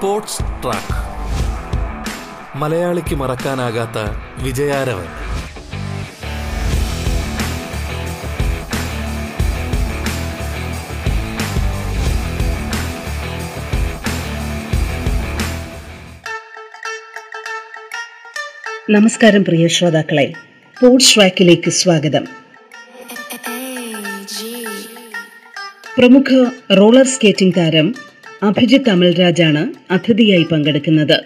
Sports track. മലയാളിക്ക് മറക്കാനാകാത്ത വിജയാരവൻ. നമസ്കാരം പ്രിയ ശ്രോതാക്കളെ. സ്പോർട്സ് ട്രാക്കിലേക്ക് സ്വാഗതം. പ്രമുഖ റോളർ സ്കേറ്റിംഗ് താരം അഭിജിത്ത് അമൽരാജാണ് അതിഥിയായി പങ്കെടുക്കുന്നത്.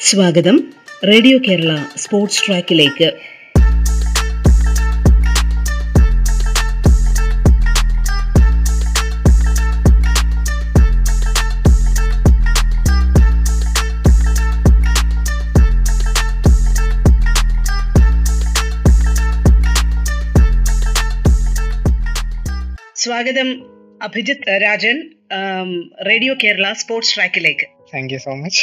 സ്വാഗതം. റേഡിയോ കേരള സ്പോർട്സ് ട്രാക്കിലേക്ക്. സ്വാഗതം. അഭിജിത്ത് രാജൻ റേഡിയോ കേരള സ്പോർട്സ് ട്രാക്കിലേക്ക് താങ്ക് യു സോ മച്ച്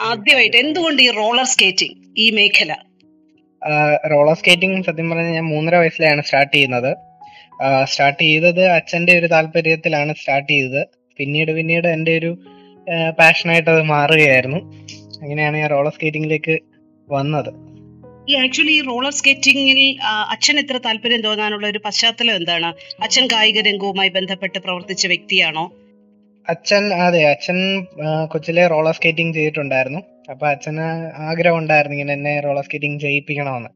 ആദ്യമായിട്ട് എന്തുകൊണ്ട് ഈ റോളർ സ്കേറ്റിംഗ് ഈ മേഖല? റോളർ സ്കേറ്റിംഗ് സത്യം പറഞ്ഞാൽ ഞാൻ മൂന്നര വയസ്സിലാണ് സ്റ്റാർട്ട് ചെയ്യുന്നത്. സ്റ്റാർട്ട് ചെയ്തത് അച്ഛന്റെ ഒരു താല്പര്യത്തിലാണ് സ്റ്റാർട്ട് ചെയ്തത്. പിന്നീട് പിന്നീട് എന്റെ ഒരു പാഷനായിട്ട് അത് മാറുകയായിരുന്നു. അങ്ങനെയാണ് ഞാൻ റോളർ സ്കേറ്റിംഗിലേക്ക് വന്നത്. ഈ ആക്ച്വലി ഈ റോളർ സ്കേറ്റിംഗിൽ അച്ഛൻ എത്ര താല്പര്യം തോന്നാനുള്ള ഒരു പശ്ചാത്തലം എന്താണ്? അച്ഛൻ കായിക രംഗവുമായി ബന്ധപ്പെട്ട് പ്രവർത്തിച്ച വ്യക്തിയാണോ? അച്ഛൻ അതെ അച്ഛൻ കൊച്ചിലെ റോളർ സ്കേറ്റിംഗ് ചെയ്തിട്ടുണ്ടായിരുന്നു. അപ്പൊ അച്ഛന് ആഗ്രഹം ഉണ്ടായിരുന്നു ഇങ്ങനെ എന്നെ റോളർ സ്കേറ്റിംഗ് ചെയ്യിപ്പിക്കണമെന്ന്.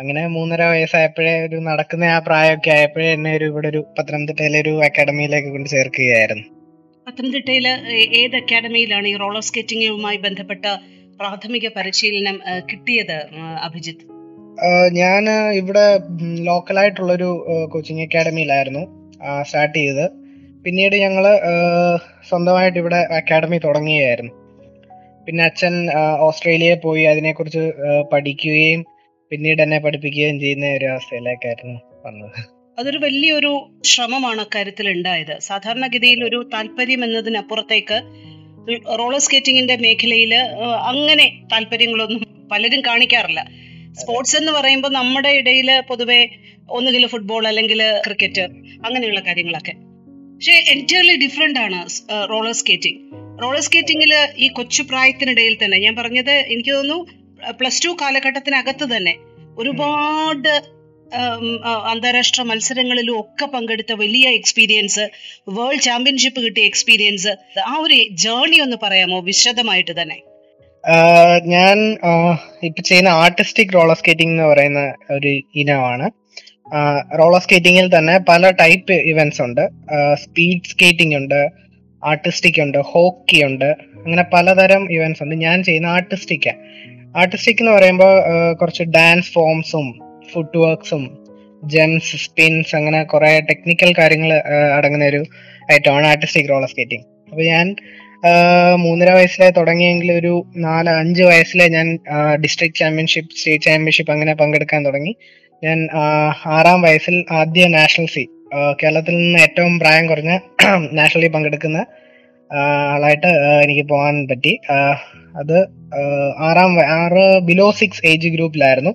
അങ്ങനെ മൂന്നര വയസ്സായപ്പോഴേ ഒരു നടക്കുന്ന ആ പ്രായമൊക്കെ ആയപ്പോഴേ എന്നെ ഒരു ഇവിടെ ഒരു പത്തനംതിട്ടയിലെ ഒരു അക്കാഡമിയിലേക്ക് കൊണ്ട് ചേർക്കുകയായിരുന്നു. പത്തനംതിട്ടയിലെ ഏത് അക്കാഡമിയിലാണ് ഈ റോളർ സ്കേറ്റിംഗുമായി ബന്ധപ്പെട്ട പ്രാഥമിക പരിശീലനം കിട്ടിയത് അഭിജിത്ത്? ഞാൻ ഇവിടെ ലോക്കലായിട്ടുള്ളൊരു കോച്ചിങ് അക്കാഡമിയിലായിരുന്നു സ്റ്റാർട്ട് ചെയ്തത്. പിന്നീട് ഞങ്ങൾ സ്വന്തമായിട്ട് ഇവിടെ അക്കാഡമി തുടങ്ങുകയായിരുന്നു. പിന്നെ അച്ഛൻ ഓസ്ട്രേലിയയിൽ പോയി അതിനെക്കുറിച്ച് പഠിക്കുകയും പിന്നീട് എന്നെ പഠിപ്പിക്കുകയും ചെയ്യുന്ന ഒരു അവസ്ഥയിലേക്കായിരുന്നു വന്നത്. അതൊരു വലിയൊരു ശ്രമമാണ് അക്കാര്യത്തിൽ ഉണ്ടായത് സാധാരണഗതിയിൽ ഒരു താല്പര്യം എന്നതിനപ്പുറത്തേക്ക് റോളർ സ്കേറ്റിംഗിന്റെ മേഖലയിൽ അങ്ങനെ താല്പര്യങ്ങളൊന്നും പലരും കാണിക്കാറില്ല. സ്പോർട്സ് എന്ന് പറയുമ്പോൾ നമ്മുടെ ഇടയിൽ പൊതുവെ ഒന്നുകിൽ ഫുട്ബോൾ അല്ലെങ്കിൽ ക്രിക്കറ്റ് അങ്ങനെയുള്ള കാര്യങ്ങളൊക്കെ. പക്ഷെ എന്റയർലി ഡിഫറെന്റ് ആണ് റോളർ സ്കേറ്റിംഗ് റോളർ സ്കേറ്റിംഗിൽ ഈ കൊച്ചു പ്രായത്തിനിടയിൽ തന്നെ ഞാൻ പറഞ്ഞത് എനിക്ക് തോന്നുന്നു പ്ലസ് ടു കാലഘട്ടത്തിനകത്ത് തന്നെ ഒരുപാട് അന്താരാഷ്ട്ര മത്സരങ്ങളിലും ഒക്കെ പങ്കെടുത്ത വലിയ എക്സ്പീരിയൻസ് വേൾഡ് ചാമ്പ്യൻഷിപ്പ് കിട്ടിയ എക്സ്പീരിയൻസ് ആ ഒരു ജേർണി ഒന്ന് പറയാമോ? വിശദമായിട്ട് തന്നെ. ഞാൻ ഇപ്പൊ ചെയ്യുന്ന ആർട്ടിസ്റ്റിക് റോളർ സ്കേറ്റിംഗ് എന്ന് പറയുന്ന ഒരു ഇനമാണ്. റോളർ സ്കേറ്റിംഗിൽ തന്നെ പല ടൈപ്പ് ഇവന്റ്സ് ഉണ്ട്. സ്പീഡ് സ്കേറ്റിംഗ് ഉണ്ട് ആർട്ടിസ്റ്റിക് ഉണ്ട് ഹോക്കി ഉണ്ട് അങ്ങനെ പലതരം ഇവന്റ്സ് ഉണ്ട്. ഞാൻ ചെയ്യുന്ന ആർട്ടിസ്റ്റിക്കാണ് ആർട്ടിസ്റ്റിക് എന്ന് പറയുമ്പോൾ കുറച്ച് ഡാൻസ് ഫോംസും ഫുഡ് വർക്ക്സും ജംസ് സ്പിൻസ് അങ്ങനെ കുറെ ടെക്നിക്കൽ കാര്യങ്ങൾ അടങ്ങുന്ന ഒരു ഐറ്റമാണ് ആർട്ടിസ്റ്റിക് റോളർ സ്കേറ്റിംഗ് അപ്പൊ ഞാൻ മൂന്നര വയസ്സിലെ തുടങ്ങിയെങ്കിൽ ഒരു നാല് അഞ്ച് വയസ്സിലെ ഞാൻ ഡിസ്ട്രിക്ട് ചാമ്പ്യൻഷിപ്പ് സ്റ്റേറ്റ് ചാമ്പ്യൻഷിപ്പ് അങ്ങനെ പങ്കെടുക്കാൻ തുടങ്ങി. ഞാൻ ആറാം വയസ്സിൽ ആദ്യ നാഷണൽ സി കേരളത്തിൽ നിന്ന് ഏറ്റവും പ്രായം കുറഞ്ഞ നാഷണലി പങ്കെടുക്കുന്ന ആളായിട്ട് എനിക്ക് പോകാൻ പറ്റി. അത് ആറാം ആറ് ബിലോ സിക്സ് ഏജ് ഗ്രൂപ്പിലായിരുന്നു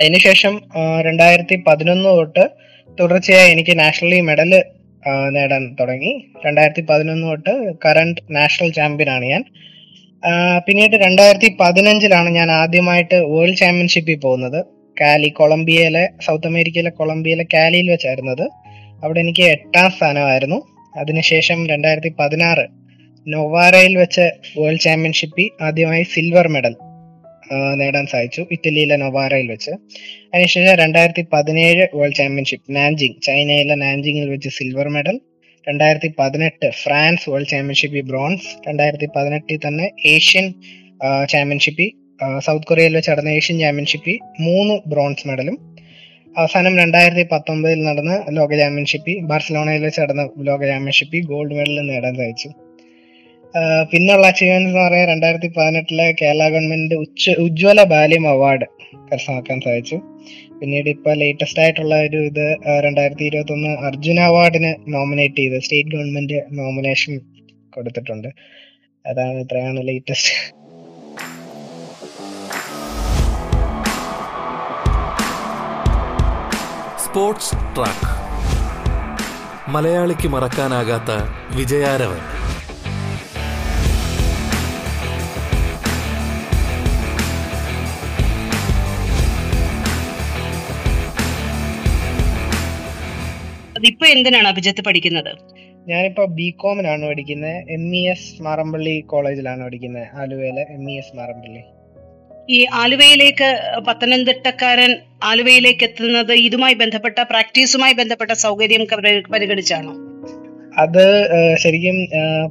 അതിനുശേഷം രണ്ടായിരത്തി പതിനൊന്ന് തൊട്ട് തുടർച്ചയായി എനിക്ക് നാഷണലി മെഡൽ നേടാൻ തുടങ്ങി. രണ്ടായിരത്തി പതിനൊന്ന് തൊട്ട് കറണ്ട് നാഷണൽ ചാമ്പ്യൻ ആണ് ഞാൻ. പിന്നീട് രണ്ടായിരത്തി പതിനഞ്ചിലാണ് ഞാൻ ആദ്യമായിട്ട് വേൾഡ് ചാമ്പ്യൻഷിപ്പിൽ പോകുന്നത്. കാലി കൊളംബിയയിലെ സൗത്ത് അമേരിക്കയിലെ കൊളംബിയയിലെ കാലിയിൽ വെച്ചായിരുന്നത്. അവിടെ എനിക്ക് എട്ടാം സ്ഥാനമായിരുന്നു. അതിനുശേഷം രണ്ടായിരത്തി പതിനാറ് നൊവാരയിൽ വെച്ച് വേൾഡ് ചാമ്പ്യൻഷിപ്പിൽ ആദ്യമായി സിൽവർ മെഡൽ നേടാൻ സാധിച്ചു ഇറ്റലിയിലെ നൊവാരയിൽ വെച്ച്. അതിനുശേഷം രണ്ടായിരത്തി പതിനേഴ് വേൾഡ് ചാമ്പ്യൻഷിപ്പ് നാൻജിങ് ചൈനയിലെ നാൻജിങ്ങിൽ വെച്ച് സിൽവർ മെഡൽ രണ്ടായിരത്തി പതിനെട്ട് ഫ്രാൻസ് വേൾഡ് ചാമ്പ്യൻഷിപ്പിൽ ബ്രോൺസ്. രണ്ടായിരത്തി പതിനെട്ടിൽ തന്നെ ഏഷ്യൻ ചാമ്പ്യൻഷിപ്പിൽ സൗത്ത് കൊറിയയിൽ വെച്ച് നടന്ന ഏഷ്യൻ ചാമ്പ്യൻഷിപ്പിൽ മൂന്ന് ബ്രോൺസ് മെഡലും. അവസാനം രണ്ടായിരത്തി പത്തൊമ്പതിൽ നടന്ന ലോക ചാമ്പ്യൻഷിപ്പിൽ ബാർസലോണയിൽ വെച്ച് നടന്ന ലോക ചാമ്പ്യൻഷിപ്പിൽ ഗോൾഡ് മെഡൽ നേടാൻ സാധിച്ചു. പിന്നുള്ള അച്ചീവ്മെന്റ് എന്ന് പറയാൻ രണ്ടായിരത്തി പതിനെട്ടിലെ കേരള ഗവൺമെന്റ് ഉച്ച ഉജ്ജ്വല ബാല്യം അവാർഡ് കരസ്ഥമാക്കാൻ സാധിച്ചു. പിന്നീട് ഇപ്പൊ ലേറ്റസ്റ്റ് ആയിട്ടുള്ള ഒരു ഇത് രണ്ടായിരത്തി ഇരുപത്തി ഒന്ന് അർജുന അവാർഡിന് നോമിനേറ്റ് ചെയ്ത് സ്റ്റേറ്റ് ഗവൺമെന്റ് നോമിനേഷൻ കൊടുത്തിട്ടുണ്ട്. അതാണ് ഇത്രയാണ് ലേറ്റസ്റ്റ് സ്പോർട്സ് ട്രാക്ക് മലയാളിക്ക് മറക്കാനാകാത്ത വിജയാരവൻ. അതിപ്പോ എന്തിനാണ് അഭിജിത്ത് പഠിക്കുന്നത്? ഞാനിപ്പോ ബി കോമിനാണ് പഠിക്കുന്നത് എം ഇ എസ് മാറമ്പള്ളി കോളേജിലാണ് പഠിക്കുന്നത് ആലുവയിലെ എം ഇ എസ് മാറമ്പള്ളി. ഈ ആലുവയിലേക്ക് പത്തനംതിട്ടക്കാരൻ ആലുവയിലേക്ക് എത്തുന്നത് ഇതുമായി ബന്ധപ്പെട്ട പ്രാക്ടീസുമായി ബന്ധപ്പെട്ട സൗകര്യം പരിഗണിച്ചാണോ? അത് ശരിക്കും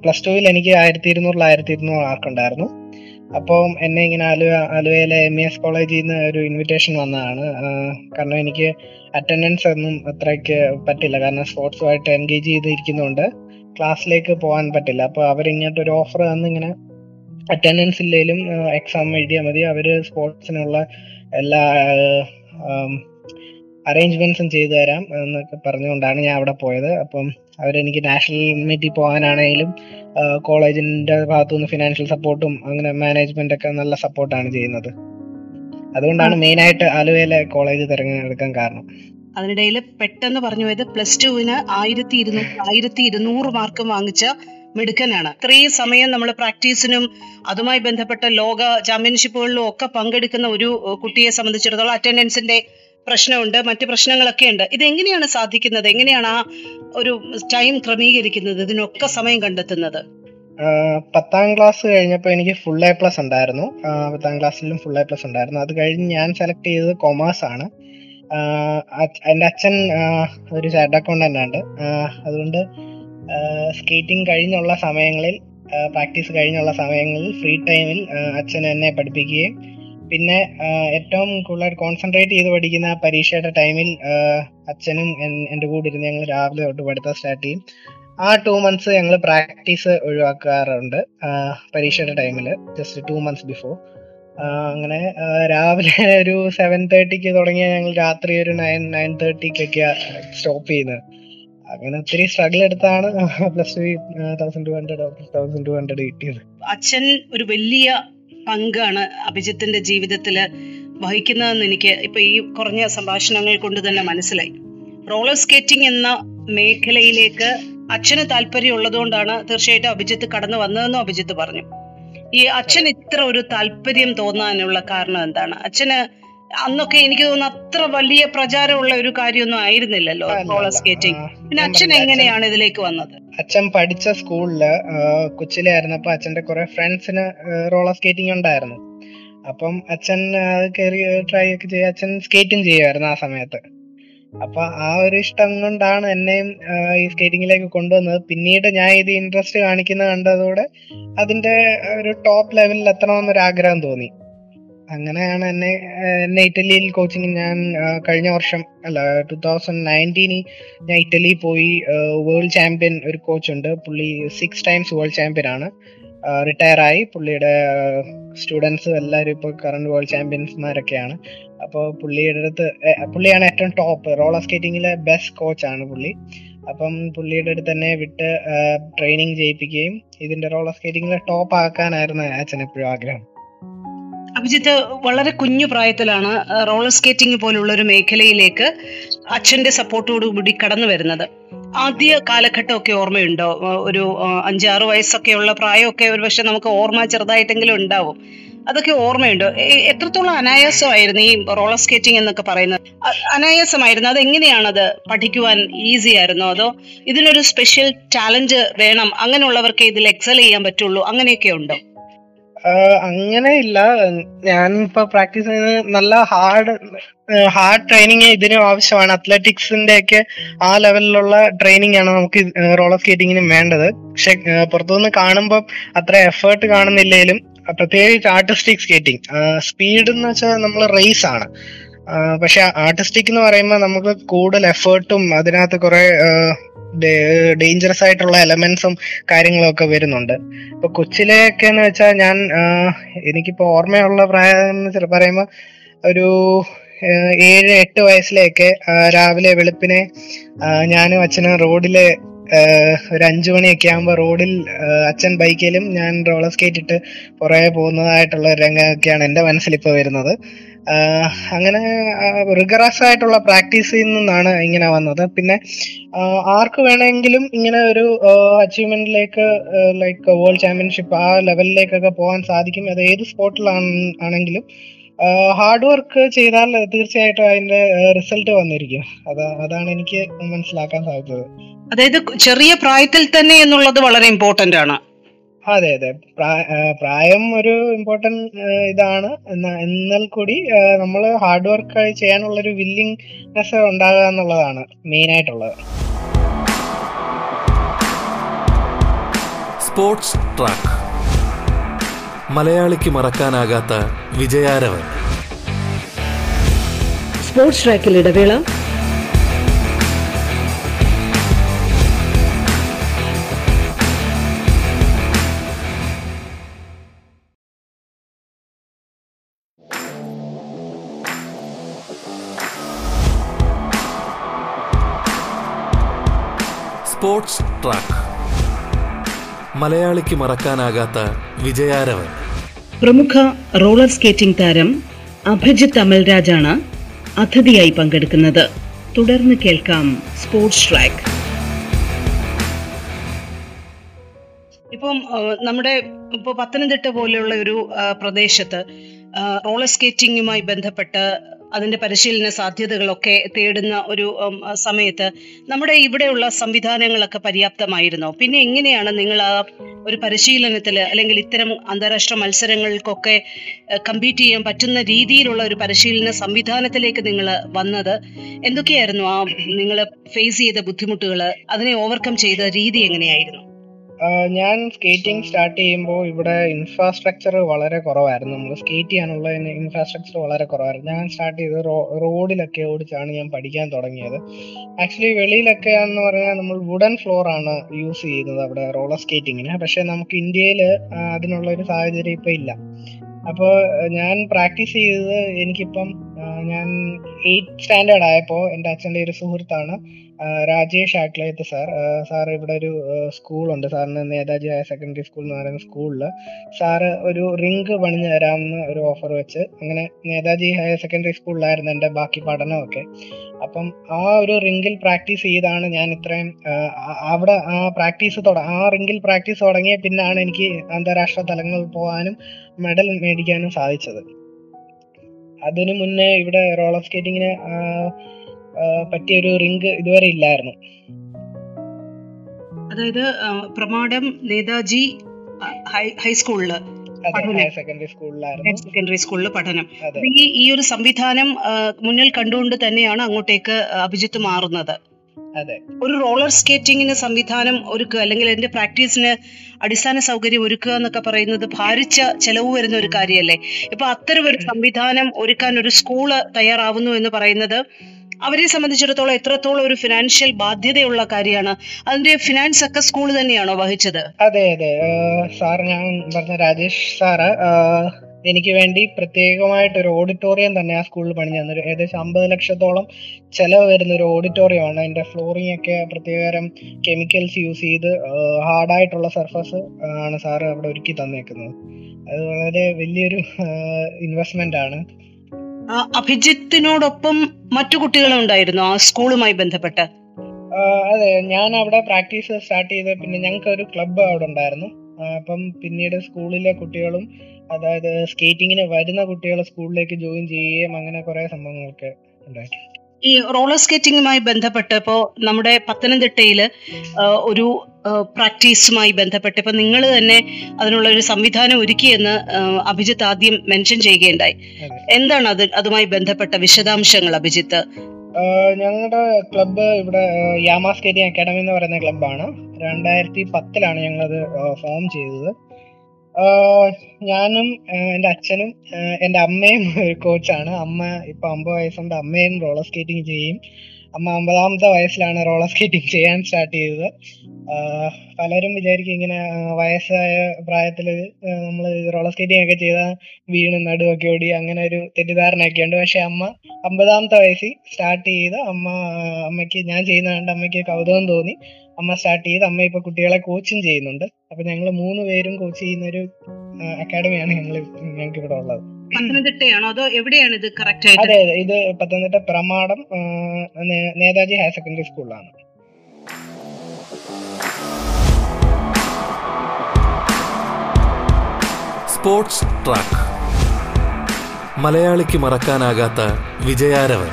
പ്ലസ് ടുവിൽ എനിക്ക് ആയിരത്തി ഇരുന്നൂറിൽ ആയിരത്തി ഇരുന്നൂറ് മാർക്ക് ഉണ്ടായിരുന്നു അപ്പം എന്നെ ഇങ്ങനെ ആലുവ ആലുവയിലെ എം എസ് കോളേജിൽ നിന്ന് ഒരു ഇൻവിറ്റേഷൻ വന്നതാണ്. കാരണം എനിക്ക് അറ്റൻഡൻസ് ഒന്നും അത്രയ്ക്ക് പറ്റില്ല. കാരണം സ്പോർട്സുമായിട്ട് എൻഗേജ് ചെയ്തിരിക്കുന്നതുകൊണ്ട് ക്ലാസ്സിലേക്ക് പോകാൻ പറ്റില്ല. അപ്പോൾ അവരിങ്ങോട്ട് ഒരു ഓഫർ തന്ന് ഇങ്ങനെ അറ്റൻഡൻസ് ഇല്ലെങ്കിലും എക്സാം എഴുതിയാൽ മതി. അവർ സ്പോർട്സിനുള്ള എല്ലാ അറേഞ്ച്മെന്റ്സും ചെയ്തു തരാം എന്നൊക്കെ പറഞ്ഞുകൊണ്ടാണ് ഞാൻ അവിടെ പോയത്. അപ്പം അവരെനിക്ക് നാഷണൽ മീറ്റിൽ പോകാനാണെങ്കിലും കോളേജിന്റെ ഭാഗത്തുനിന്ന് ഫിനാൻഷ്യൽ സപ്പോർട്ടും അങ്ങനെ മാനേജ്മെന്റ് ഒക്കെ നല്ല സപ്പോർട്ടാണ് ചെയ്യുന്നത്. അതുകൊണ്ടാണ് മെയിൻ ആയിട്ട് ആലുവയിലെ കോളേജ് തിരഞ്ഞെടുക്കാൻ കാരണം. അതിനിടയിൽ പെട്ടെന്ന് പറഞ്ഞു പോയത് പ്ലസ് ടുവിന് ആയിരത്തി ഇരുന്നൂറ് ആയിരത്തി ഇരുന്നൂറ് മാർക്ക് വാങ്ങിച്ച മിടുക്കനാണ്. ഇത്രയും സമയം നമ്മൾ പ്രാക്ടീസിനും അതുമായി ബന്ധപ്പെട്ട ലോക ചാമ്പ്യൻഷിപ്പുകളിലും ഒക്കെ പങ്കെടുക്കുന്ന ഒരു കുട്ടിയെ സംബന്ധിച്ചിടത്തോളം അറ്റൻഡൻസിന്റെ പ്രശ്നമുണ്ട് മറ്റ് പ്രശ്നങ്ങളൊക്കെ ഉണ്ട്. ഇത് എങ്ങനെയാണ് സാധിക്കുന്നത്? എങ്ങനെയാണ് ആ ഒരു ടൈം ക്രമീകരിക്കുന്നത്? ഇതിനൊക്കെ സമയം കണ്ടെത്തുന്നത്? പത്താം ക്ലാസ് കഴിഞ്ഞപ്പോൾ എനിക്ക് ഫുൾ എ പ്ലസ് ഉണ്ടായിരുന്നു. പത്താം ക്ലാസ്സിലും ഫുൾ എ പ്ലസ് ഉണ്ടായിരുന്നു. അത് കഴിഞ്ഞ് ഞാൻ സെലക്ട് ചെയ്തത് കൊമേഴ്സ് ആണ്. എന്റെ അച്ഛൻ ഒരു ചാർട്ട് അക്കൗണ്ടന്റ് ആണ് അതുകൊണ്ട് സ്കേറ്റിംഗ് കഴിഞ്ഞുള്ള സമയങ്ങളിൽ പ്രാക്ടീസ് കഴിഞ്ഞുള്ള സമയങ്ങളിൽ ഫ്രീ ടൈമിൽ അച്ഛൻ എന്നെ പഠിപ്പിക്കുകയും പിന്നെ ഏറ്റവും കൂടുതലായിട്ട് കോൺസെൻട്രേറ്റ് ചെയ്ത് പഠിക്കുന്ന പരീക്ഷയുടെ ടൈമിൽ അച്ഛനും എൻ- എന്റെ കൂടെ ഇരുന്ന് ഞങ്ങൾ രാവിലെ തൊട്ട് പഠിത്തം സ്റ്റാർട്ട് ചെയ്യും. ആ ടു മന്ത്സ് ഞങ്ങൾ പ്രാക്ടീസ് ഒഴിവാക്കാറുണ്ട് പരീക്ഷയുടെ ടൈമിൽ ജസ്റ്റ് ടു മന്ത്സ് ബിഫോർ അങ്ങനെ രാവിലെ ഒരു സെവൻ തേർട്ടിക്ക് തുടങ്ങിയ ഞങ്ങൾ രാത്രി ഒരു നയൻ നയൻ തേർട്ടിക്കൊക്കെ സ്റ്റോപ്പ് ചെയ്യുന്നത്. അങ്ങനെ ഒത്തിരി സ്ട്രഗിൾ എടുത്താണ് plus two thousand two hundred thousand two hundred കിട്ടിയത്. അച്ഛൻ ഒരു വലിയ പങ്കാണ് അഭിജിത്തിന്റെ ജീവിതത്തിൽ വഹിക്കുന്നതെന്ന് എനിക്ക് ഇപ്പൊ ഈ കുറഞ്ഞ സംഭാഷണങ്ങൾ കൊണ്ട് തന്നെ മനസ്സിലായി. റോളർ സ്കേറ്റിംഗ് എന്ന മേഖലയിലേക്ക് അച്ഛന് താല്പര്യം ഉള്ളതുകൊണ്ടാണ് തീർച്ചയായിട്ടും അഭിജിത്ത് കടന്നു വന്നതെന്നും അഭിജിത്ത് പറഞ്ഞു. ഈ അച്ഛൻ ഇത്ര ഒരു താല്പര്യം തോന്നാനുള്ള കാരണം എന്താണ്? അച്ഛന് അന്നൊക്കെ എനിക്ക് തോന്നുന്നു അത്ര വലിയ പ്രചാരമുള്ള ഒരു കാര്യമൊന്നും ആയിരുന്നില്ലല്ലോ റോളർ സ്കേറ്റിംഗ് പിന്നെ അച്ഛൻ എങ്ങനെയാണ് ഇതിലേക്ക് വന്നത്? അച്ഛൻ പഠിച്ച സ്കൂളിൽ കൊച്ചിലായിരുന്നപ്പോ അച്ഛന്റെ കുറെ ഫ്രണ്ട്സിന് റോളർ സ്കേറ്റിംഗ് ഉണ്ടായിരുന്നു. അപ്പം അച്ഛൻ കയറി ട്രൈ ഒക്കെ ചെയ്യുക അച്ഛൻ സ്കേറ്റിംഗ് ചെയ്യുമായിരുന്നു ആ സമയത്ത്. അപ്പൊ ആ ഒരു ഇഷ്ടം കൊണ്ടാണ് എന്നെയും ഈ സ്കേറ്റിംഗിലേക്ക് കൊണ്ടുവന്നത്. പിന്നീട് ഞാൻ ഇത് ഇൻട്രസ്റ്റ് കാണിക്കുന്നത് കണ്ടതോടെ അതിന്റെ ഒരു ടോപ്പ് ലെവലിൽ എത്തണമെന്നൊരു ആഗ്രഹം തോന്നി. അങ്ങനെയാണ് എന്നെ എന്നെ ഇറ്റലിയിൽ കോച്ചിങ് ഞാൻ കഴിഞ്ഞ വർഷം അല്ല ടൂ തൗസൻഡ് നയന്റീനിൽ ഞാൻ ഇറ്റലിയിൽ പോയി വേൾഡ് ചാമ്പ്യൻ ഒരു കോച്ചുണ്ട് പുള്ളി സിക്സ് ടൈംസ് വേൾഡ് ചാമ്പ്യൻ ആണ്. റിട്ടയർ ആയി. പുള്ളിയുടെ സ്റ്റുഡൻസ് എല്ലാവരും ഇപ്പോൾ കറണ്ട് വേൾഡ് ചാമ്പ്യൻസ്മാരൊക്കെയാണ് അപ്പോൾ പുള്ളിയുടെ അടുത്ത് പുള്ളിയാണ് ഏറ്റവും ടോപ്പ് റോളർ സ്കേറ്റിങ്ങിലെ ബെസ്റ്റ് കോച്ചാണ് പുള്ളി. അപ്പം പുള്ളിയുടെ അടുത്ത് തന്നെ വിട്ട് ട്രെയിനിങ് ചെയ്യിപ്പിക്കുകയും ഇതിന്റെ റോളർ സ്കേറ്റിങ്ങിലെ ടോപ്പ് ആക്കാനായിരുന്നു അച്ഛൻ എപ്പോഴും ആഗ്രഹം. അഭിജിത്ത് വളരെ കുഞ്ഞു പ്രായത്തിലാണ് റോളർ സ്കേറ്റിംഗ് പോലുള്ള ഒരു മേഖലയിലേക്ക് അച്ഛന്റെ സപ്പോർട്ടോടുകൂടി കടന്നു വരുന്നത്. ആദ്യ കാലഘട്ടമൊക്കെ ഓർമ്മയുണ്ടോ? ഒരു അഞ്ചാറ് വയസ്സൊക്കെയുള്ള പ്രായമൊക്കെ ഒരു പക്ഷെ നമുക്ക് ഓർമ്മ ചെറുതായിട്ടെങ്കിലും ഉണ്ടാവും. അതൊക്കെ ഓർമ്മയുണ്ടോ? എത്രത്തോളം അനായാസമായിരുന്നു ഈ റോളർ സ്കേറ്റിംഗ് എന്നൊക്കെ പറയുന്നത്? അനായാസമായിരുന്നു. അത് എങ്ങനെയാണത് പഠിക്കുവാൻ ഈസി ആയിരുന്നോ? അതോ ഇതിനൊരു സ്പെഷ്യൽ ടാലന്റ് വേണം അങ്ങനെയുള്ളവർക്ക് ഇതിൽ എക്സൽ ചെയ്യാൻ പറ്റുള്ളൂ അങ്ങനെയൊക്കെ ഉണ്ടോ? അങ്ങനെ ഇല്ല. ഞാൻ ഇപ്പൊ പ്രാക്ടീസ് ചെയ്യുന്നത് നല്ല ഹാർഡ് ഹാർഡ് ട്രെയിനിങ് ഇതിനും ആവശ്യമാണ്. അത്ലറ്റിക്സിന്റെ ഒക്കെ ആ ലെവലിലുള്ള ട്രെയിനിങ് ആണ് നമുക്ക് റോളർ സ്കേറ്റിങ്ങിനും വേണ്ടത്. പക്ഷെ പുറത്തുനിന്ന് കാണുമ്പോൾ അത്ര എഫേർട്ട് കാണുന്നില്ലെങ്കിലും പ്രത്യേകിച്ച് ആർട്ടിസ്റ്റിക് സ്കേറ്റിംഗ് സ്പീഡ് എന്ന് വെച്ചാൽ നമ്മൾ റേസ് ആണ്. പക്ഷെ ആർട്ടിസ്റ്റിക് എന്ന് പറയുമ്പോൾ നമുക്ക് കൂടുതൽ എഫേർട്ടും അതിനകത്ത് കുറെ ഡേഞ്ചറസ് ആയിട്ടുള്ള എലമെന്റ്സും കാര്യങ്ങളും ഒക്കെ വരുന്നുണ്ട്. ഇപ്പൊ കൊച്ചിലെയൊക്കെ എന്ന് വെച്ചാൽ ഞാൻ എനിക്കിപ്പോ ഓർമ്മയുള്ള പ്രായം എന്ന് ചില പറയുമ്പോ ഒരു ഏഴ് എട്ട് വയസ്സിലെയൊക്കെ രാവിലെ വെളുപ്പിനെ ഞാനും അച്ഛനും റോഡിൽ ഒരു അഞ്ചു മണിയൊക്കെ ആകുമ്പോൾ റോഡിൽ അച്ഛൻ ബൈക്കിലും ഞാൻ റോളർ സ്കേറ്റ് ഇട്ട് പുറകെ പോകുന്നതായിട്ടുള്ള ഒരു രംഗമൊക്കെയാണ് എന്റെ മനസ്സിൽ ഇപ്പോൾ വരുന്നത് അങ്ങനെ റിഗറസ് ആയിട്ടുള്ള പ്രാക്ടീസിൽ നിന്നാണ് ഇങ്ങനെ വന്നത്. പിന്നെ ആർക്ക് വേണമെങ്കിലും ഇങ്ങനെ ഒരു അച്ചീവ്മെന്റിലേക്ക് ലൈക്ക് വേൾഡ് ചാമ്പ്യൻഷിപ്പ് ആ ലെവലിലേക്കൊക്കെ പോകാൻ സാധിക്കും. അത് ഏത് സ്പോർട്ടിലാണ് ആണെങ്കിലും ഹാർഡ് വർക്ക് ചെയ്താൽ തീർച്ചയായിട്ടും അതിന്റെ റിസൾട്ട് വന്നിരിക്കും. അതാ അതാണ് എനിക്ക് മനസ്സിലാക്കാൻ സാധിച്ചത്. അതായത് ചെറിയ പ്രായത്തിൽ തന്നെ എന്നുള്ളത് വളരെ ഇമ്പോർട്ടന്റ് ആണ്. അതെ അതെ. പ്രായം ഒരു ഇമ്പോർട്ടന്റ് ഇതാണ്. എന്നാ- എന്നാൽ കൂടി നമ്മൾ ഹാർഡ് വർക്ക് ചെയ്യാനുള്ള ഒരു വില്ലിങ്നെസ് ഉണ്ടാകുക എന്നുള്ളതാണ് മെയിൻ ആയിട്ടുള്ളത്. സ്പോർട്സ് ട്രാക്ക് മലയാളിക്ക് മറക്കാനാകാത്ത വിജയാരവൻ. സ്പോർട്സ് ട്രാക്കിൽ ഇടവേള. Sports track. മലയാളിക്ക് മറക്കാനാകാത്ത വിജയാരവൻ. പ്രമുഖ റോളർ സ്കേറ്റിംഗ് താരം അഭിജിത്ത് അമൽരാജാണ് അതിഥിയായി പങ്കെടുക്കുന്നത്. തുടർന്ന് കേൾക്കാം സ്പോർട്സ് ട്രാക്ക്. ഇപ്പം നമ്മുടെ ഇപ്പൊ പത്തനംതിട്ട പോലെയുള്ള ഒരു പ്രദേശത്ത് റോളർ സ്കേറ്റിംഗുമായി ബന്ധപ്പെട്ട് അതിന്റെ പരിശീലന സാധ്യതകളൊക്കെ തേടുന്ന ഒരു സമയത്ത് നമ്മുടെ ഇവിടെയുള്ള സംവിധാനങ്ങളൊക്കെ പര്യാപ്തമായിരുന്നോ? പിന്നെ എങ്ങനെയാണ് നിങ്ങൾ ആ ഒരു പരിശീലനത്തിൽ അല്ലെങ്കിൽ ഇത്തരം അന്താരാഷ്ട്ര മത്സരങ്ങൾക്കൊക്കെ കമ്പീറ്റ് ചെയ്യാൻ പറ്റുന്ന രീതിയിലുള്ള ഒരു പരിശീലന സംവിധാനത്തിലേക്ക് നിങ്ങൾ വന്നത്? എന്തൊക്കെയായിരുന്നു ആ നിങ്ങൾ ഫേസ് ചെയ്ത ബുദ്ധിമുട്ടുകൾ അതിനെ ഓവർകം ചെയ്ത രീതി എങ്ങനെയായിരുന്നു? ഞാൻ സ്കേറ്റിംഗ് സ്റ്റാർട്ട് ചെയ്യുമ്പോൾ ഇവിടെ ഇൻഫ്രാസ്ട്രക്ചർ വളരെ കുറവായിരുന്നു. നമ്മൾ സ്കേറ്റ് ചെയ്യാനുള്ള ഇൻഫ്രാസ്ട്രക്ചർ വളരെ കുറവായിരുന്നു. ഞാൻ സ്റ്റാർട്ട് ചെയ്ത് റോഡിലൊക്കെ ഓടിച്ചാണ് ഞാൻ പഠിക്കാൻ തുടങ്ങിയത്. ആക്ച്വലി വെളിയിലൊക്കെ എന്ന് പറഞ്ഞാൽ നമ്മൾ വുഡൻ ഫ്ലോർ ആണ് യൂസ് ചെയ്യുന്നത് അവിടെ റോളർ സ്കേറ്റിങ്ങിന് പക്ഷെ നമുക്ക് ഇന്ത്യയിൽ അതിനുള്ള ഒരു സാഹചര്യം ഇപ്പം ഇല്ല. അപ്പോൾ ഞാൻ പ്രാക്ടീസ് ചെയ്തത് എനിക്കിപ്പം ഞാൻ എയ്റ്റ് സ്റ്റാൻഡേർഡ് ആയപ്പോൾ എന്റെ അച്ഛന്റെ ഒരു സുഹൃത്താണ്. രാജേഷ് ആക്ലയത്ത് സാർ. സാർ ഇവിടെ ഒരു സ്കൂളുണ്ട്. സാറിന് നേതാജി ഹയർ സെക്കൻഡറി സ്കൂൾ എന്ന് പറയുന്ന സ്കൂളിൽ സാറ് ഒരു റിങ്ക് പണിഞ്ഞു തരാമെന്ന് ഒരു ഓഫർ വെച്ച് അങ്ങനെ നേതാജി ഹയർ സെക്കൻഡറി സ്കൂളിലായിരുന്നു എന്റെ ബാക്കി പഠനമൊക്കെ. അപ്പം ആ ഒരു റിങ്കിൽ പ്രാക്ടീസ് ചെയ്താണ് ഞാൻ ഇത്രയും അവിടെ ആ പ്രാക്ടീസ് ആ റിങ്കിൽ പ്രാക്ടീസ് തുടങ്ങിയ പിന്നാണ് എനിക്ക് അന്താരാഷ്ട്ര തലങ്ങളിൽ പോകാനും മെഡൽ മേടിക്കാനും സാധിച്ചത്. അതിനു മുന്നേ ഇവിടെ റോളർ സ്കേറ്റിങ്ങിന് പറ്റിയ ഒരു റിങ്ക് ഇതുവരെ ഇല്ലായിരുന്നു. അതായത് പ്രമാടം നേതാജി ഹൈസ്കൂളിൽ സെക്കൻഡറി സ്കൂളിലായിരുന്നു. സെക്കൻഡറി സ്കൂളിൽ പഠനം. ഈ ഈ ഒരു സംവിധാനം മുന്നിൽ കണ്ടുകൊണ്ട് തന്നെയാണ് അങ്ങോട്ടേക്ക് അഭിജിത്ത് മാറുന്നത്. ഒരു റോളർ സ്കേറ്റിംഗിന് സംവിധാനം ഒരുക്കുക അല്ലെങ്കിൽ അതിന്റെ പ്രാക്ടീസിന് അടിസ്ഥാന സൗകര്യം ഒരുക്കുക എന്നൊക്കെ പറയുന്നത് ഭാരിച്ച ചെലവ് വരുന്ന ഒരു കാര്യമല്ലേ ഇപ്പൊ അത്തരം ഒരു സംവിധാനം ഒരുക്കാൻ ഒരു സ്കൂൾ തയ്യാറാവുന്നു എന്ന് പറയുന്നത് അവരെ സംബന്ധിച്ചിടത്തോളം എത്രത്തോളം ഒരു ഫിനാൻഷ്യൽ ബാധ്യതയുള്ള കാര്യമാണ്. അതിന്റെ ഫിനാൻസ് ഒക്കെ സ്കൂൾ തന്നെയാണോ വഹിച്ചത്? അതെ അതെ. സാർ ഞാൻ പറഞ്ഞ രാജേഷ് സാറ് എനിക്ക് വേണ്ടി പ്രത്യേകമായിട്ട് ഒരു ഓഡിറ്റോറിയം തന്നെ ആ സ്കൂളിൽ പണിഞ്ഞു തന്നു ഏകദേശം അമ്പത് ലക്ഷത്തോളം ചെലവ് വരുന്ന ഒരു ഓഡിറ്റോറിയം ആണ്. അതിന്റെ ഫ്ലോറിംഗ് ഒക്കെ പ്രത്യേകതരം കെമിക്കൽസ് യൂസ് ചെയ്ത് ഹാർഡായിട്ടുള്ള സർഫസ് ആണ് സാറ് അവിടെ ഒരുക്കി തന്നേക്കുന്നത്. അത് വളരെ വലിയൊരു ഇൻവെസ്റ്റ്മെന്റ് ആണ്. അഭിജിത്തിനോടൊപ്പം മറ്റു കുട്ടികളും ഉണ്ടായിരുന്നു ആ സ്കൂളുമായി ബന്ധപ്പെട്ട്. അതെ ഞാൻ അവിടെ പ്രാക്ടീസ് സ്റ്റാർട്ട് ചെയ്ത പിന്നെ ഞങ്ങൾക്ക് ഒരു ക്ലബ്ബ് അവിടെ ഉണ്ടായിരുന്നു. അപ്പം പിന്നീട് സ്കൂളിലെ കുട്ടികളും അതായത് സ്കേറ്റിങ്ങിന് വരുന്ന കുട്ടികൾ സ്കൂളിലേക്ക് ജോയിൻ ചെയ്യുകയും അങ്ങനെ കുറെ സംഭവങ്ങളൊക്കെ ഉണ്ടായിട്ടുണ്ട് ഈ റോളർ സ്കേറ്റിംഗുമായി ബന്ധപ്പെട്ട് ഇപ്പോ നമ്മുടെ പത്തനംതിട്ടയിൽ ഒരു പ്രാക്ടീസുമായി ബന്ധപ്പെട്ട് ഇപ്പൊ നിങ്ങൾ തന്നെ അതിനുള്ള ഒരു സംവിധാനം ഒരുക്കിയെന്ന് അഭിജിത്ത് ആദ്യം മെൻഷൻ ചെയ്യുകയുണ്ടായി. എന്താണ് അത് അതുമായി ബന്ധപ്പെട്ട വിശദാംശങ്ങൾ അഭിജിത്ത്? ഞങ്ങളുടെ ക്ലബ്ബ് ഇവിടെ യാമ സ്കേറ്റിംഗ് അക്കാഡമി എന്ന് പറയുന്ന ക്ലബ്ബാണ്. രണ്ടായിരത്തി പത്തിലാണ് ഞങ്ങളത് ഫോം ചെയ്തത്. ഞാനും എന്റെ അച്ഛനും എന്റെ അമ്മയും കോച്ചാണ് അമ്മ ഇപ്പൊ അമ്പത് വയസ്സുണ്ട്. അമ്മയും റോളർ സ്കേറ്റിംഗ് ചെയ്യും. അമ്മ അമ്പതാമത്തെ വയസ്സിലാണ് റോളർ സ്കേറ്റിംഗ് ചെയ്യാൻ സ്റ്റാർട്ട് ചെയ്തത്. പലരും വിചാരിക്കും ഇങ്ങനെ വയസ്സായ പ്രായത്തിൽ നമ്മൾ റോളർ സ്കേറ്റിംഗ് ഒക്കെ ചെയ്താൽ വീണ് നടുവൊക്കെ ഓടി അങ്ങനെ ഒരു തെറ്റിദ്ധാരണയൊക്കെ ഉണ്ട്. പക്ഷെ അമ്മ അമ്പതാമത്തെ വയസ്സിൽ സ്റ്റാർട്ട് ചെയ്ത് അമ്മ അമ്മയ്ക്ക് ഞാൻ ചെയ്യുന്ന കണ്ട് അമ്മയ്ക്ക് കൗതുകം തോന്നി. അമ്മ സ്റ്റാർട്ട് ചെയ്ത് അമ്മ ഇപ്പൊ കുട്ടികളെ കോച്ചും ചെയ്യുന്നുണ്ട്. അപ്പൊ ഞങ്ങൾ മൂന്ന് പേരും കോച്ച് ചെയ്യുന്ന ഒരു അക്കാഡമിയാണ് ഞങ്ങൾ ഞങ്ങൾക്ക് ഇവിടെ ഉള്ളത്. പത്തനംതിട്ടയാണോ? അതോ എവിടെയാണ് ഇത് കറക്റ്റ് ആയിട്ട്? അതെ അതെ. ഇത് പത്തനംതിട്ട പ്രമാടം നേതാജി ഹയർ സെക്കൻഡറി സ്കൂളിലാണ്. Sports track. മലയാളിക്ക് മറക്കാനാകാത്ത വിജയാരവൻ.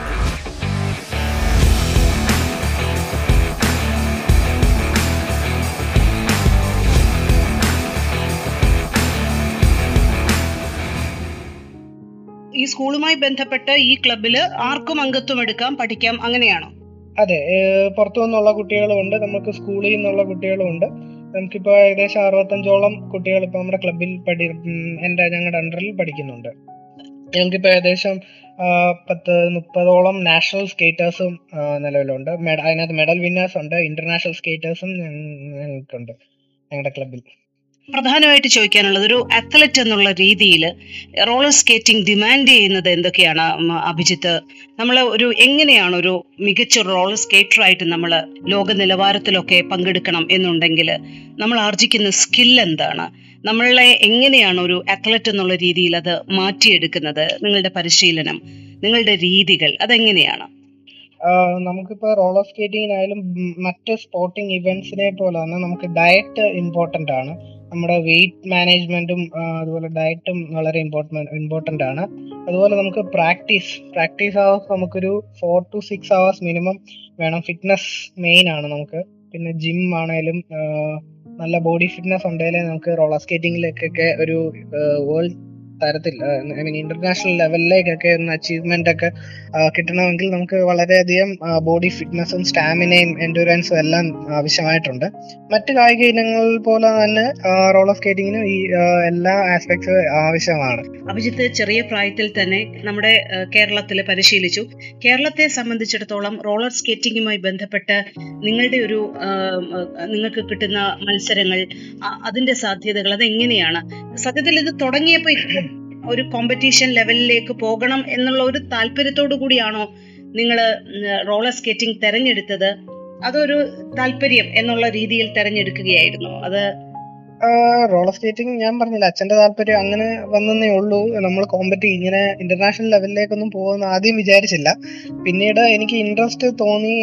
ഈ സ്കൂളുമായി ബന്ധപ്പെട്ട് ഈ ക്ലബിൽ ആർക്കും അംഗത്വം എടുക്കാം പഠിക്കാം അങ്ങനെയാണോ? അതെ പുറത്തു നിന്നുള്ള കുട്ടികളും ഉണ്ട് നമുക്ക് സ്കൂളിൽ നിന്നുള്ള കുട്ടികളും ഉണ്ട്. നമുക്കിപ്പോ ഏകദേശം അറുപത്തഞ്ചോളം കുട്ടികൾ ഇപ്പൊ നമ്മുടെ ക്ലബിൽ പഠി എന്റെ ഞങ്ങളുടെ അണ്ടറിൽ പഠിക്കുന്നുണ്ട്. ഞങ്ങൾക്കിപ്പോ ഏകദേശം പത്ത് മുപ്പതോളം നാഷണൽ സ്കേറ്റേഴ്സും നിലവിലുണ്ട്. മെഡ അതിനകത്ത് മെഡൽ വിന്നേഴ്സ് ഉണ്ട് ഇന്റർനാഷണൽ സ്കേറ്റേഴ്സും ഞങ്ങൾക്കുണ്ട് ഞങ്ങളുടെ ക്ലബിൽ പ്രധാനമായിട്ട് ചോദിക്കാനുള്ളത് ഒരു അത്ലറ്റ് എന്നുള്ള രീതിയിൽ റോളർ സ്കേറ്റിംഗ് ഡിമാൻഡ് ചെയ്യുന്നത് എന്തൊക്കെയാണ്? അഭിജിത്ത് നമ്മൾ ഒരു എങ്ങനെയാണ് ഒരു മികച്ച റോളർ സ്കേറ്റർ ആയിട്ട് നമ്മൾ ലോക നിലവാരത്തിലൊക്കെ പങ്കെടുക്കണം എന്നുണ്ടെങ്കിൽ നമ്മൾ ആർജിക്കുന്ന സ്കിൽ എന്താണ്? നമ്മളെ എങ്ങനെയാണ് ഒരു അത്ലറ്റ് എന്നുള്ള രീതിയിൽ അത് മാറ്റിയെടുക്കുന്നത്? നിങ്ങളുടെ പരിശീലനം നിങ്ങളുടെ രീതികൾ അതെങ്ങനെയാണ്? നമുക്കിപ്പോൾ നമുക്കിപ്പോ റോളർ സ്കേറ്റിങ്ങിനായാലും ഉം, മറ്റ് സ്പോർട്ടിംഗ് ഇവന്റ്സിനെ പോലെ തന്നെ നമുക്ക് ഡയറ്റ് ഇമ്പോർട്ടന്റ് ആണ്. നമ്മുടെ വെയിറ്റ് മാനേജ്മെന്റും അതുപോലെ ഡയറ്റും വളരെ ഇമ്പോർട്ടന്റ് ഇമ്പോർട്ടന്റ് ആണ്. അതുപോലെ നമുക്ക് പ്രാക്ടീസ് പ്രാക്ടീസ് അവേഴ്സ് നമുക്കൊരു four to six hours minimum വേണം. ഫിറ്റ്നസ് മെയിൻ ആണ് നമുക്ക്. പിന്നെ ജിം ആണേലും നല്ല ബോഡി ഫിറ്റ്നസ് ഉണ്ടെങ്കിലേ നമുക്ക് റോളർ സ്കേറ്റിംഗിലേക്കൊക്കെ ഒരു വേൾഡ് തരത്തിൽ ഐ മീൻ ഇന്റർനാഷണൽ ലെവലിലേക്കൊക്കെ ഒന്ന് അച്ചീവ്മെന്റ് ഒക്കെ കിട്ടണമെങ്കിൽ നമുക്ക് വളരെയധികം ബോഡി ഫിറ്റ്നസും സ്റ്റാമിനയും എൻഡുറൻസും എല്ലാം ആവശ്യമായിട്ടുണ്ട്. മറ്റ് കായിക ഇനങ്ങൾ പോലെ തന്നെ റോൾ ഓഫ് സ്കേറ്റിങ്ങിന് ഈ എല്ലാ ആസ്പെക്ട്സ് ആവശ്യമാണ്. അഭിജിത്ത് ചെറിയ പ്രായത്തിൽ തന്നെ നമ്മുടെ കേരളത്തിൽ പരിശീലിച്ചു. കേരളത്തെ സംബന്ധിച്ചിടത്തോളം റോളർ സ്കേറ്റിംഗുമായി ബന്ധപ്പെട്ട് നിങ്ങളുടെ ഒരു നിങ്ങൾക്ക് കിട്ടുന്ന മത്സരങ്ങൾ അതിന്റെ സാധ്യതകൾ അതെങ്ങനെയാണ്? സത്യത്തിൽ ഇത് തുടങ്ങിയപ്പോൾ ഒരു കോമ്പറ്റീഷൻ ലെവലിലേക്ക് പോകണം എന്നുള്ള ഒരു താല്പര്യത്തോടു കൂടിയാണോ നിങ്ങൾ റോളർ സ്കേറ്റിംഗ് തെരഞ്ഞെടുത്തത്? അതൊരു താല്പര്യം എന്നുള്ള രീതിയിൽ തെരഞ്ഞെടുക്കുകയായിരുന്നു. അത് റോളർ സ്കേറ്റിംഗ് ഞാൻ പറഞ്ഞില്ല അച്ഛന്റെ താല്പര്യം അങ്ങനെ വന്നേ ഉള്ളൂ. നമ്മൾ കോമ്പറ്റി ഇങ്ങനെ ഇന്റർനാഷണൽ ലെവലിലേക്കൊന്നും പോകുമെന്ന് ആദ്യം വിചാരിച്ചില്ല. പിന്നീട് എനിക്ക് ഇൻട്രസ്റ്റ് തോന്നി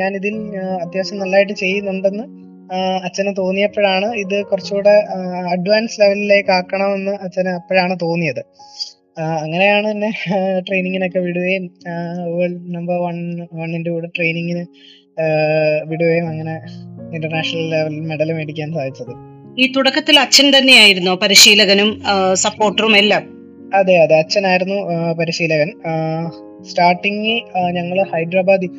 ഞാൻ ഇതിൽ അത്യാവശ്യം നല്ലതായിട്ട് ചെയ്യുന്നുണ്ടെന്ന്. അച്ഛന് തോന്നിയപ്പോഴാണ് ഇത് കുറച്ചുകൂടെ അഡ്വാൻസ് ലെവലിലേക്ക് ആക്കണമെന്ന് അച്ഛന് അപ്പോഴാണ് തോന്നിയത്. അങ്ങനെയാണ് എന്നെ ട്രെയിനിങ്ങിനൊക്കെ വിടുകയും വേൾഡ് നമ്പർ വൺ വണ്ണിന്റെ കൂടെ ട്രെയിനിങ്ങിന് വിടുകയും അങ്ങനെ ഇന്റർനാഷണൽ ലെവലിൽ മെഡൽ മേടിക്കാൻ സാധിച്ചത്. ഈ തുടക്കത്തിൽ അച്ഛൻ തന്നെയായിരുന്നു പരിശീലകനും സപ്പോർട്ടറും എല്ലാം? അതെ അതെ. അച്ഛനായിരുന്നു പരിശീലകൻ. സ്റ്റാർട്ടിങ് ഞങ്ങൾ ഹൈദരാബാദിൽ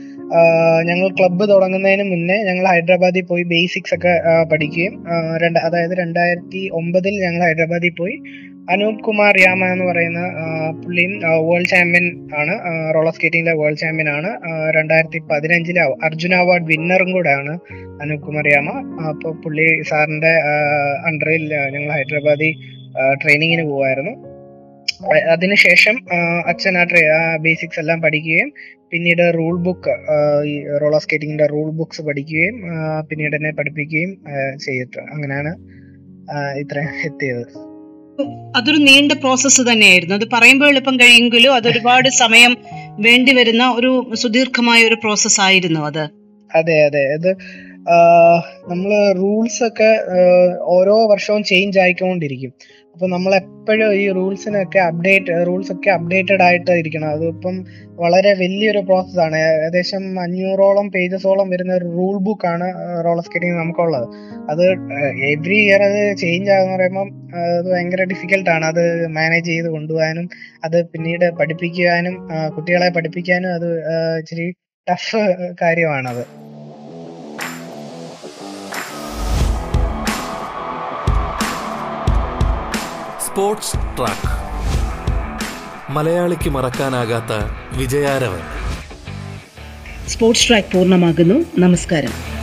ഞങ്ങൾ ക്ലബ്ബ് തുടങ്ങുന്നതിന് മുന്നേ ഞങ്ങൾ ഹൈദരാബാദിൽ പോയി ബേസിക്സ് ഒക്കെ പഠിക്കുകയും രണ്ട് അതായത് രണ്ടായിരത്തി ഒമ്പതിൽ ഞങ്ങൾ ഹൈദരാബാദിൽ പോയി. അനൂപ് കുമാർ യാമ എന്ന് പറയുന്ന പുള്ളിയും വേൾഡ് ചാമ്പ്യൻ ആണ് റോളർ സ്കേറ്റിംഗിലെ വേൾഡ് ചാമ്പ്യൻ ആണ്. രണ്ടായിരത്തി പതിനഞ്ചിലെ അർജുന അവാർഡ് വിന്നറും കൂടെയാണ് അനൂപ് കുമാർ യാമ അപ്പോൾ പുള്ളി സാറിന്റെ അണ്ടറിൽ ഞങ്ങൾ ഹൈദരാബാദിൽ ട്രെയിനിങ്ങിന് പോവായിരുന്നു. അതിനുശേഷം അച്ഛൻ ആ ബേസിക്സ് എല്ലാം പഠിക്കുകയും പിന്നീട് റൂൾ ബുക്ക് ഈ റോളർ സ്കേറ്റിംഗിന്റെ റൂൾ ബുക്സ് പഠിക്കുകയും പിന്നീട് എന്നെ പഠിപ്പിക്കുകയും ചെയ്തിട്ട് അങ്ങനെയാണ് ഇത്ര എത്തിയത്. അതൊരു നീണ്ട പ്രോസസ്സ് തന്നെയായിരുന്നു. അത് പറയുമ്പോൾ എളുപ്പം കഴിയുമെങ്കിലും അത് ഒരുപാട് സമയം വേണ്ടിവരുന്ന ഒരു സുദീർഘമായ ഒരു പ്രോസസ് ആയിരുന്നു അത്. അതെ അതെ. അത് നമ്മൾ റൂൾസ് ഒക്കെ ഓരോ വർഷവും ചേഞ്ച് ആയിക്കൊണ്ടിരിക്കും. അപ്പൊ നമ്മൾ എപ്പോഴും ഈ റൂൾസിനൊക്കെ അപ്ഡേറ്റ് റൂൾസ് ഒക്കെ അപ്ഡേറ്റഡ് ആയിട്ട് ഇരിക്കണം അതിപ്പം വളരെ വലിയൊരു പ്രോസസ് ആണ് ഏകദേശം അഞ്ഞൂറോളം പേജസോളം വരുന്ന ഒരു റൂൾ ബുക്ക് ആണ് റോളർ സ്കേറ്റിംഗ് നമുക്കുള്ളത്. അത് എവ്രി ഇയർ അത് ചേഞ്ച് ആകുന്ന പറയുമ്പം ആ, അത് ഭയങ്കര ഡിഫിക്കൽട്ട് ആണ്. അത് മാനേജ് ചെയ്ത് കൊണ്ടുപോകാനും അത് പിന്നീട് പഠിപ്പിക്കുവാനും കുട്ടികളെ പഠിപ്പിക്കാനും അത് ഇച്ചിരി ടഫ് കാര്യമാണത്. Sports track. മലയാളിക്ക് മറക്കാനാകാത്ത വിജയാരവൻ. സ്പോർട്സ് ട്രാക്ക് പൂർണമാകുന്നു. നമസ്കാരം.